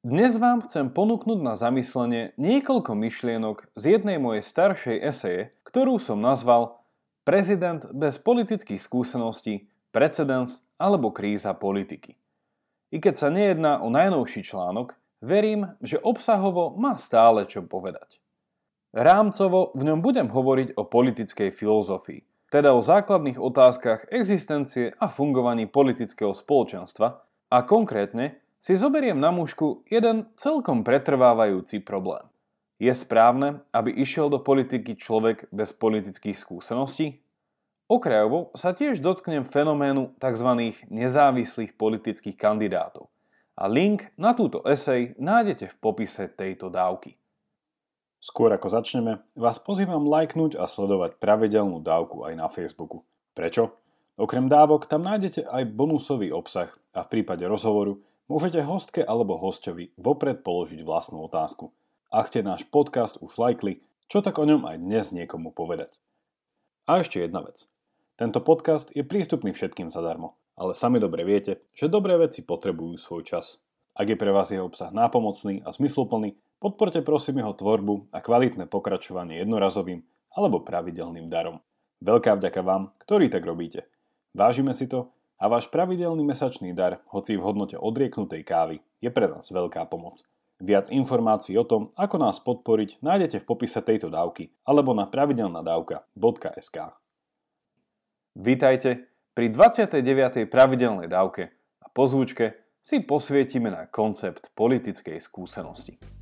Dnes vám chcem ponúknuť na zamyslenie niekoľko myšlienok z jednej mojej staršej eseje, ktorú som nazval Prezident bez politických skúseností, precedens alebo kríza politiky. I keď sa nejedná o najnovší článok, verím, že obsahovo má stále čo povedať. Rámcovo v ňom budem hovoriť o politickej filozofii, teda o základných otázkach existencie a fungovaní politického spoločenstva a konkrétne si zoberiem na mužku jeden celkom pretrvávajúci problém. Je správne, aby išiel do politiky človek bez politických skúseností? Okrajovo sa tiež dotknem fenoménu tzv. nezávislých politických kandidátov a link na túto esej nájdete v popise tejto dávky. Skôr ako začneme, vás pozývam lajknúť a sledovať pravidelnú dávku aj na Facebooku. Prečo? Okrem dávok tam nájdete aj bonusový obsah a v prípade rozhovoru Môžete hostke alebo hostovi vopred položiť vlastnú otázku. Ak ste náš podcast už lajkli, čo tak o ňom aj dnes niekomu povedať. A ešte jedna vec. Tento podcast je prístupný všetkým zadarmo, ale sami dobre viete, že dobré veci potrebujú svoj čas. Ak je pre vás jeho obsah nápomocný a zmysluplný, podporte prosím jeho tvorbu a kvalitné pokračovanie jednorazovým alebo pravidelným darom. Veľká vďaka vám, ktorí tak robíte. Vážime si to a váš pravidelný mesačný dar, hoci v hodnote odrieknutej kávy, je pre nás veľká pomoc. Viac informácií o tom, ako nás podporiť, nájdete v popise tejto dávky alebo na pravidelnadavka.sk. Vítajte pri 29. pravidelnej dávke a po zvučke si posvietime na koncept politickej skúsenosti.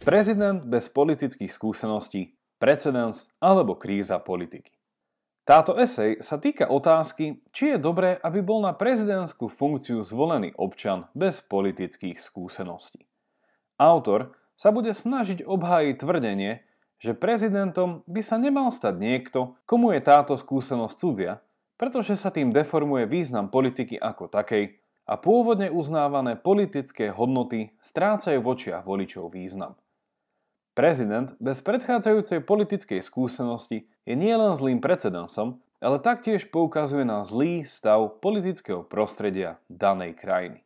Prezident bez politických skúseností, precedens alebo kríza politiky. Táto esej sa týka otázky, či je dobré, aby bol na prezidentskú funkciu zvolený občan bez politických skúseností. Autor sa bude snažiť obhájiť tvrdenie, že prezidentom by sa nemal stať niekto, komu je táto skúsenosť cudzia, pretože sa tým deformuje význam politiky ako takej a pôvodne uznávané politické hodnoty strácajú v očiach voličov význam. Prezident bez predchádzajúcej politickej skúsenosti je nielen zlým precedensom, ale taktiež poukazuje na zlý stav politického prostredia danej krajiny.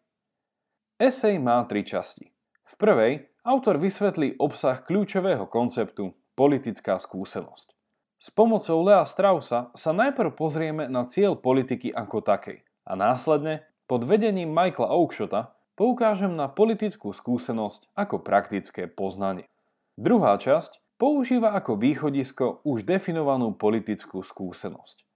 Esej má tri časti. V prvej autor vysvetlí obsah kľúčového konceptu politická skúsenosť. S pomocou Lea Straussa sa najprv pozrieme na cieľ politiky ako takej a následne pod vedením Michaela Oakshota poukážem na politickú skúsenosť ako praktické poznanie. Druhá časť používa ako východisko už definovanú politickú skúsenosť.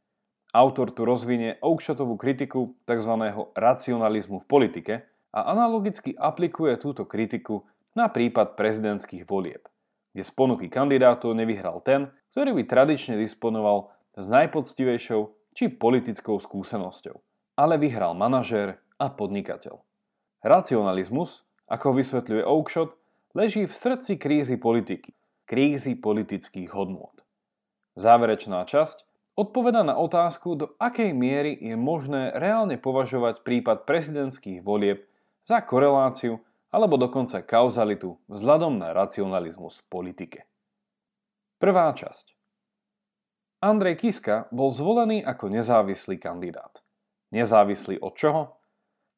Autor tu rozvinie Oakshotovú kritiku tzv. racionalizmu v politike a analogicky aplikuje túto kritiku na prípad prezidentských volieb, kde z ponuky kandidátov nevyhral ten, ktorý by tradične disponoval s najpoctivejšou či politickou skúsenosťou, ale vyhral manažér a podnikateľ. Racionalizmus, ako vysvetľuje Oakshot, leží v srdci krízy politiky, krízy politických hodnôt. Záverečná časť odpoveda na otázku, do akej miery je možné reálne považovať prípad prezidentských volieb za koreláciu alebo dokonca kauzalitu vzhľadom na racionalizmus v politike. Prvá časť. Andrej Kiska bol zvolený ako nezávislý kandidát. Nezávislý od čoho?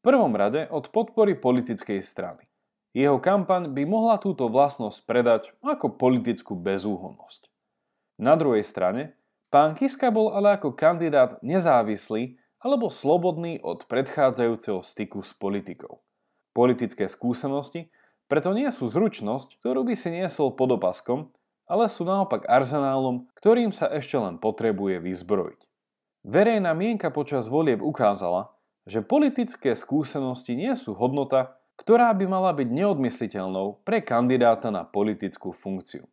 V prvom rade od podpory politickej strany. Jeho kampaň by mohla túto vlastnosť predať ako politickú bezúhonnosť. Na druhej strane, pán Kiska bol ale ako kandidát nezávislý alebo slobodný od predchádzajúceho styku s politikou. Politické skúsenosti preto nie sú zručnosť, ktorú by si niesol pod opaskom, ale sú naopak arzenálom, ktorým sa ešte len potrebuje vyzbrojiť. Verejná mienka počas volieb ukázala, že politické skúsenosti nie sú hodnota, ktorá by mala byť neodmysliteľnou pre kandidáta na politickú funkciu.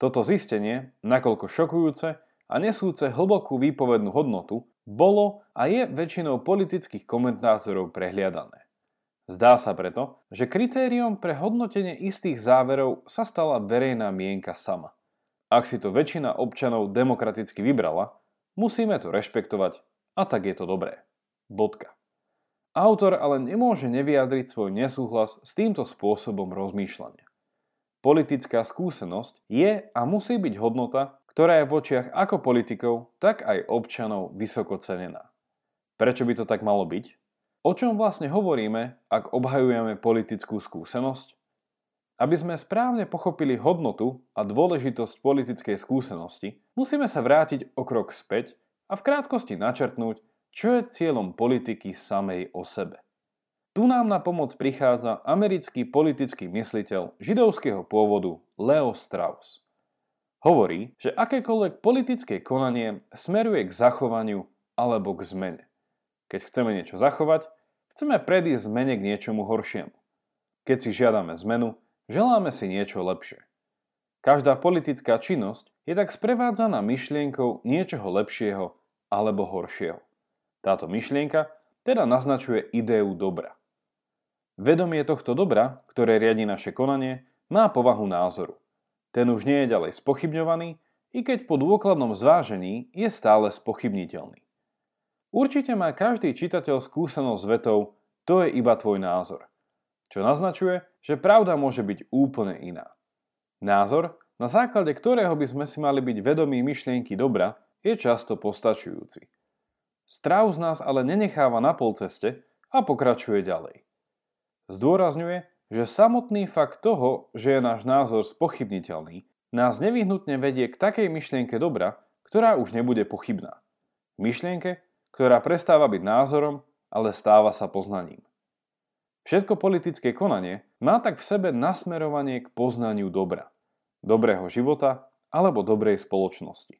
Toto zistenie, nakoľko šokujúce a nesúce hlbokú výpovednú hodnotu, bolo a je väčšinou politických komentátorov prehliadané. Zdá sa preto, že kritériom pre hodnotenie istých záverov sa stala verejná mienka sama. Ak si to väčšina občanov demokraticky vybrala, musíme to rešpektovať a tak je to dobré. Bodka. Autor ale nemôže nevyjadriť svoj nesúhlas s týmto spôsobom rozmýšľania. Politická skúsenosť je a musí byť hodnota, ktorá je v očiach ako politikov, tak aj občanov vysoko cenená. Prečo by to tak malo byť? O čom vlastne hovoríme, ak obhajujeme politickú skúsenosť? Aby sme správne pochopili hodnotu a dôležitosť politickej skúsenosti, musíme sa vrátiť o krok späť a v krátkosti načrtnúť, čo je cieľom politiky samej o sebe. Tu nám na pomoc prichádza americký politický mysliteľ židovského pôvodu Leo Strauss. Hovorí, že akékoľvek politické konanie smeruje k zachovaniu alebo k zmene. Keď chceme niečo zachovať, chceme predísť zmene k niečomu horšiemu. Keď si žiadame zmenu, želáme si niečo lepšie. Každá politická činnosť je tak sprevádzaná myšlienkou niečoho lepšieho alebo horšieho. Táto myšlienka teda naznačuje ideu dobra. Vedomie tohto dobra, ktoré riadi naše konanie, má povahu názoru. Ten už nie je ďalej spochybňovaný, i keď po dôkladnom zvážení je stále spochybniteľný. Určite má každý čitateľ skúsenosť s vetou to je iba tvoj názor, čo naznačuje, že pravda môže byť úplne iná. Názor, na základe ktorého by sme si mali byť vedomí myšlienky dobra, je často postačujúci. Strauss nás ale nenecháva na polceste a pokračuje ďalej. Zdôrazňuje, že samotný fakt toho, že je náš názor spochybniteľný, nás nevyhnutne vedie k takej myšlienke dobra, ktorá už nebude pochybná. Myšlienke, ktorá prestáva byť názorom, ale stáva sa poznaním. Všetko politické konanie má tak v sebe nasmerovanie k poznaniu dobra, dobrého života alebo dobrej spoločnosti.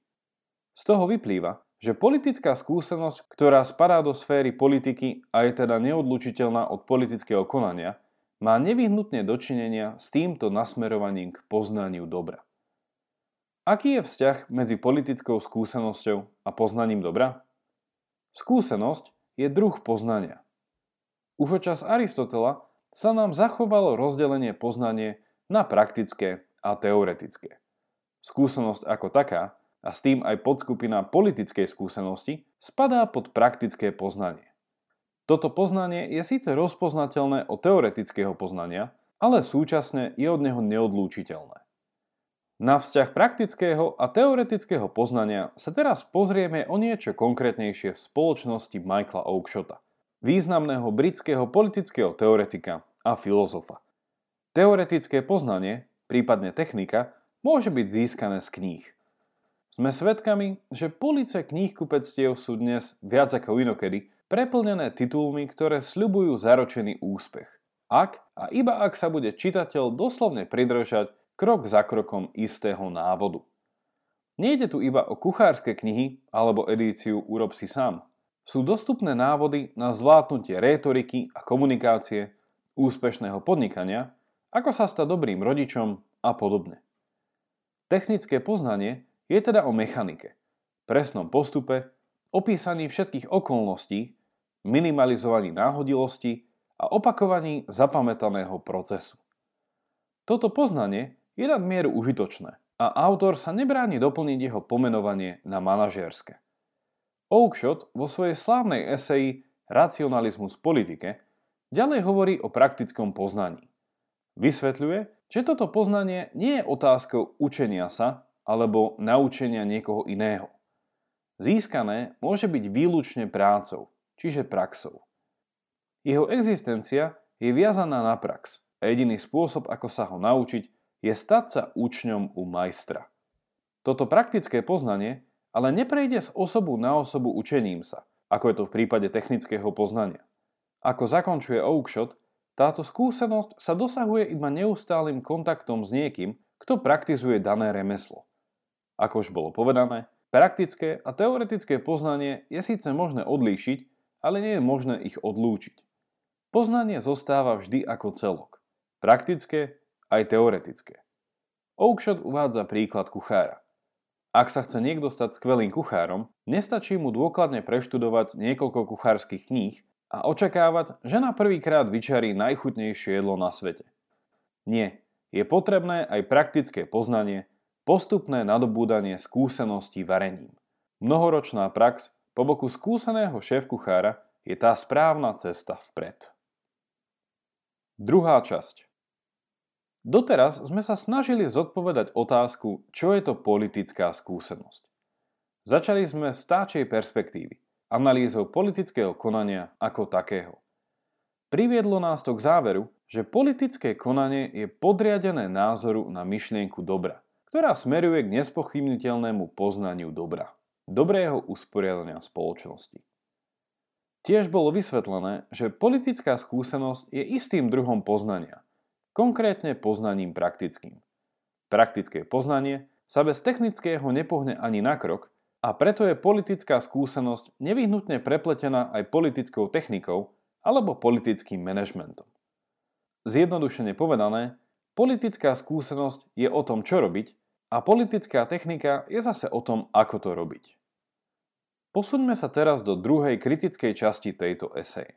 Z toho vyplýva, že politická skúsenosť, ktorá spadá do sféry politiky a je teda neodlučiteľná od politického konania, má nevyhnutne dočinenia s týmto nasmerovaním k poznaniu dobra. Aký je vzťah medzi politickou skúsenosťou a poznaním dobra? Skúsenosť je druh poznania. Už od čas Aristotela sa nám zachovalo rozdelenie poznanie na praktické a teoretické. Skúsenosť ako taká a s tým aj podskupina politickej skúsenosti spadá pod praktické poznanie. Toto poznanie je síce rozpoznateľné od teoretického poznania, ale súčasne je od neho neodlúčiteľné. Na vzťah praktického a teoretického poznania sa teraz pozrieme o niečo konkrétnejšie v spoločnosti Michaela Oakeshota, významného britského politického teoretika a filozofa. Teoretické poznanie, prípadne technika, môže byť získané z kníh. Sme svedkami, že police kníhkupectiev sú dnes viac ako inokedy preplnené titulmi, ktoré sľubujú zaročený úspech. Ak a iba ak sa bude čitateľ doslovne pridržať krok za krokom istého návodu. Nejde tu iba o kuchárske knihy alebo edíciu Urob si sám. Sú dostupné návody na zvládnutie rétoriky a komunikácie, úspešného podnikania, ako sa stať dobrým rodičom a podobne. Technické poznanie je teda o mechanike, presnom postupe, opísaní všetkých okolností, minimalizovaní náhodilosti a opakovaní zapamätaného procesu. Toto poznanie je nadmieru užitočné a autor sa nebráni doplniť jeho pomenovanie na manažérske. Oakeshott vo svojej slávnej eseji Racionalizmus politike ďalej hovorí o praktickom poznaní. Vysvetľuje, že toto poznanie nie je otázkou učenia sa alebo naučenia niekoho iného. Získané môže byť výlučne prácou, čiže praxou. Jeho existencia je viazaná na prax a jediný spôsob, ako sa ho naučiť, je stať sa učňom u majstra. Toto praktické poznanie ale neprejde z osobu na osobu učením sa, ako je to v prípade technického poznania. Ako zakončuje Oakshot, táto skúsenosť sa dosahuje iba neustálým kontaktom s niekým, kto praktizuje dané remeslo. Ako už bolo povedané, praktické a teoretické poznanie je síce možné odlíšiť, ale nie je možné ich odlúčiť. Poznanie zostáva vždy ako celok. Praktické aj teoretické. Oakshot uvádza príklad kuchára. Ak sa chce niekto stať skvelým kuchárom, nestačí mu dôkladne preštudovať niekoľko kuchárskych kníh a očakávať, že na prvýkrát vyčarí najchutnejšie jedlo na svete. Nie, je potrebné aj praktické poznanie, postupné nadobúdanie skúseností varením. Mnohoročná prax po boku skúseného šéf-kuchára je tá správna cesta vpred. Druhá časť. Doteraz sme sa snažili zodpovedať otázku, čo je to politická skúsenosť. Začali sme z táčej perspektívy, analýzou politického konania ako takého. Priviedlo nás to k záveru, že politické konanie je podriadené názoru na myšlienku dobra, ktorá smeruje k nespochybniteľnému poznaniu dobra, dobrého usporiadania spoločnosti. Tiež bolo vysvetlené, že politická skúsenosť je istým druhom poznania – konkrétne poznaním praktickým. Praktické poznanie sa bez technického nepohne ani na krok a preto je politická skúsenosť nevyhnutne prepletená aj politickou technikou alebo politickým manažmentom. Zjednodušene povedané, politická skúsenosť je o tom, čo robiť a politická technika je zase o tom, ako to robiť. Posuňme sa teraz do druhej kritickej časti tejto eseje.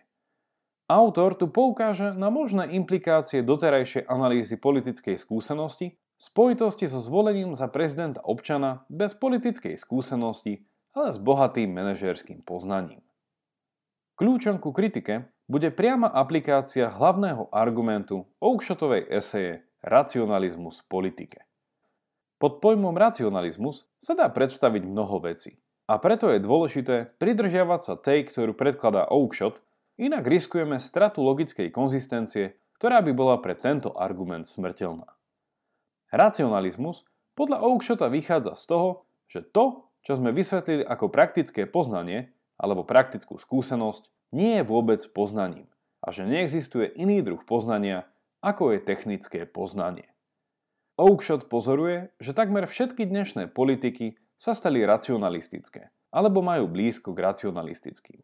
Autor tu poukáže na možné implikácie doterajšej analýzy politickej skúsenosti v spojitosti so zvolením za prezidenta občana bez politickej skúsenosti, ale s bohatým manažérským poznaním. Kľúčom ku kritike bude priama aplikácia hlavného argumentu Oakshotovej eseje Racionalizmus politike. Pod pojmom racionalizmus sa dá predstaviť mnoho vecí a preto je dôležité pridržiavať sa tej, ktorú predkladá Oakshot Inak riskujeme stratu logickej konzistencie, ktorá by bola pre tento argument smrteľná. Racionalizmus podľa Oakshota vychádza z toho, že to, čo sme vysvetlili ako praktické poznanie alebo praktickú skúsenosť, nie je vôbec poznaním a že neexistuje iný druh poznania, ako je technické poznanie. Oakshot pozoruje, že takmer všetky dnešné politiky sa stali racionalistické alebo majú blízko k racionalistickým.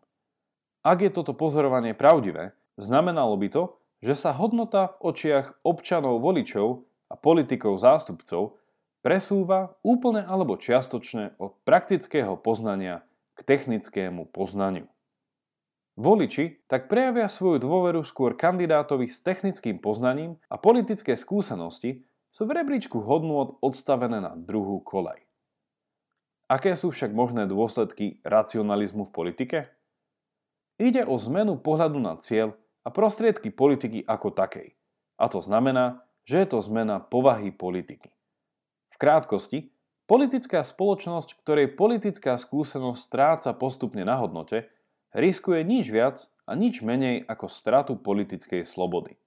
Ak je toto pozorovanie pravdivé, znamenalo by to, že sa hodnota v očiach občanov voličov a politikov zástupcov presúva úplne alebo čiastočne od praktického poznania k technickému poznaniu. Voliči tak prejavia svoju dôveru skôr kandidátovi s technickým poznaním a politické skúsenosti sú v rebríčku hodnôt odstavené na druhú kolej. Aké sú však možné dôsledky racionalizmu v politike? Ide o zmenu pohľadu na cieľ a prostriedky politiky ako takej. A to znamená, že je to zmena povahy politiky. V krátkosti, politická spoločnosť, ktorej politická skúsenosť stráca postupne na hodnote, riskuje nič viac a nič menej ako stratu politickej slobody.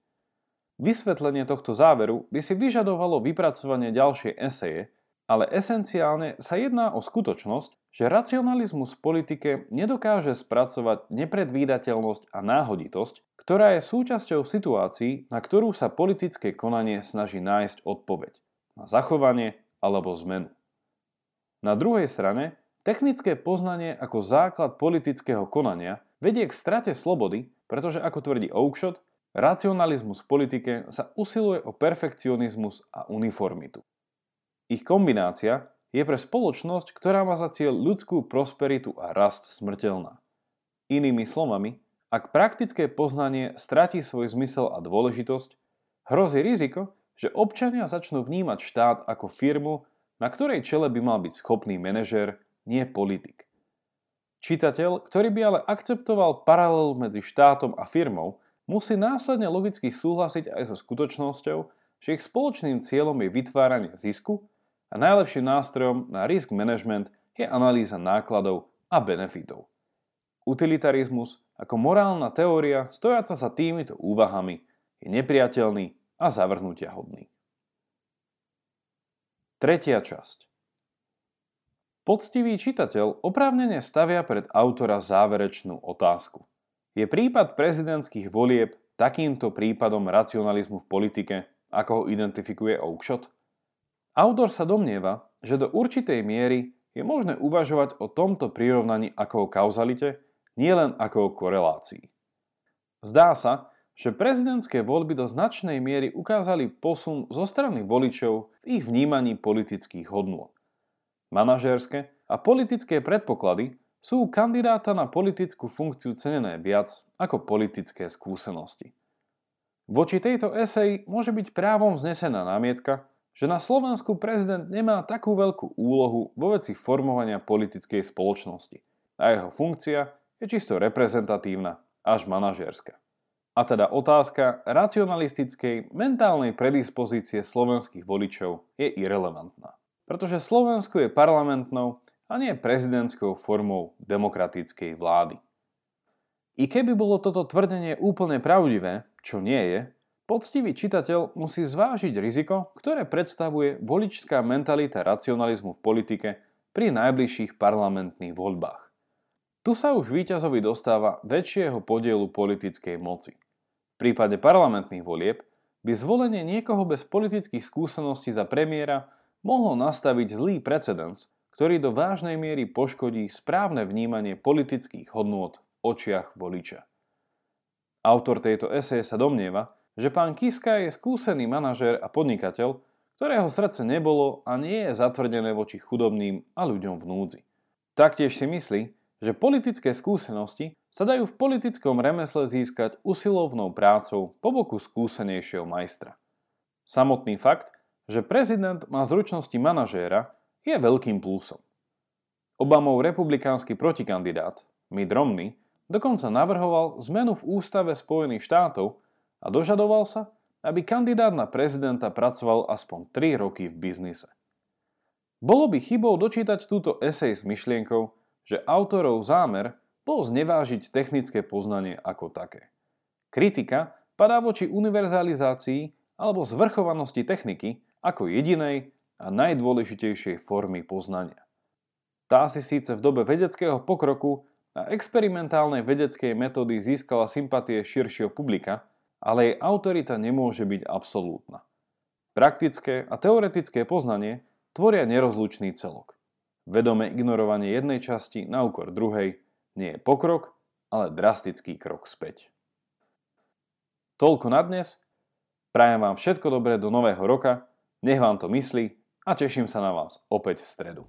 Vysvetlenie tohto záveru by si vyžadovalo vypracovanie ďalšej eseje, ale esenciálne sa jedná o skutočnosť, že racionalizmus v politike nedokáže spracovať nepredvídateľnosť a náhoditosť, ktorá je súčasťou situácií, na ktorú sa politické konanie snaží nájsť odpoveď na zachovanie alebo zmenu. Na druhej strane, technické poznanie ako základ politického konania vedie k strate slobody, pretože ako tvrdí Oakshot, racionalizmus v politike sa usiluje o perfekcionizmus a uniformitu. Ich kombinácia je pre spoločnosť, ktorá má za cieľ ľudskú prosperitu a rast smrteľná. Inými slovami, ak praktické poznanie stratí svoj zmysel a dôležitosť, hrozí riziko, že občania začnú vnímať štát ako firmu, na ktorej čele by mal byť schopný manažér, nie politik. Čitateľ, ktorý by ale akceptoval paralel medzi štátom a firmou, musí následne logicky súhlasiť aj so skutočnosťou, že ich spoločným cieľom je vytváranie zisku a najlepším nástrojom na risk management je analýza nákladov a benefitov. Utilitarizmus ako morálna teória stojaca sa týmito úvahami je nepriateľný a zavrhnutia hodný. Tretia časť Poctivý čitateľ oprávnene stavia pred autora záverečnú otázku. Je prípad prezidentských volieb takýmto prípadom racionalizmu v politike, ako ho identifikuje Oakshot? Autor sa domnieva, že do určitej miery je možné uvažovať o tomto prirovnaní ako o kauzalite, nielen ako o korelácii. Zdá sa, že prezidentské voľby do značnej miery ukázali posun zo strany voličov v ich vnímaní politických hodnôt. Manažérske a politické predpoklady sú kandidáta na politickú funkciu cenené viac ako politické skúsenosti. Voči tejto esej môže byť právom vznesená námietka, že na Slovensku prezident nemá takú veľkú úlohu vo veci formovania politickej spoločnosti a jeho funkcia je čisto reprezentatívna až manažérska. A teda otázka racionalistickej mentálnej predispozície slovenských voličov je irrelevantná. Pretože Slovensko je parlamentnou a nie prezidentskou formou demokratickej vlády. I keby bolo toto tvrdenie úplne pravdivé, čo nie je, poctivý čitateľ musí zvážiť riziko, ktoré predstavuje voličská mentalita racionalizmu v politike pri najbližších parlamentných voľbách. Tu sa už víťazovi dostáva väčšieho podielu politickej moci. V prípade parlamentných volieb by zvolenie niekoho bez politických skúseností za premiéra mohlo nastaviť zlý precedens, ktorý do vážnej miery poškodí správne vnímanie politických hodnôt v očiach voliča. Autor tejto eseje sa domnieva, že pán Kiska je skúsený manažér a podnikateľ, ktorého srdce nebolo a nie je zatvrdené voči chudobným a ľuďom v núdzi. Taktiež si myslí, že politické skúsenosti sa dajú v politickom remesle získať usilovnou prácou po boku skúsenejšieho majstra. Samotný fakt, že prezident má zručnosti manažéra, je veľkým plusom. Obamov republikánsky protikandidát, Mitt Romney, dokonca navrhoval zmenu v ústave Spojených štátov a dožadoval sa, aby kandidát na prezidenta pracoval aspoň 3 roky v biznise. Bolo by chybou dočítať túto esej s myšlienkou, že autorov zámer bol znevážiť technické poznanie ako také. Kritika padá voči univerzalizácii alebo zvrchovanosti techniky ako jedinej a najdôležitejšej formy poznania. Tá si síce v dobe vedeckého pokroku a experimentálnej vedeckej metódy získala sympatie širšieho publika, ale jej autorita nemôže byť absolútna. Praktické a teoretické poznanie tvoria nerozlučný celok. Vedomé ignorovanie jednej časti na úkor druhej nie je pokrok, ale drastický krok späť. Toľko na dnes. Prajem vám všetko dobré do nového roka, nech vám to myslí a teším sa na vás opäť v stredu.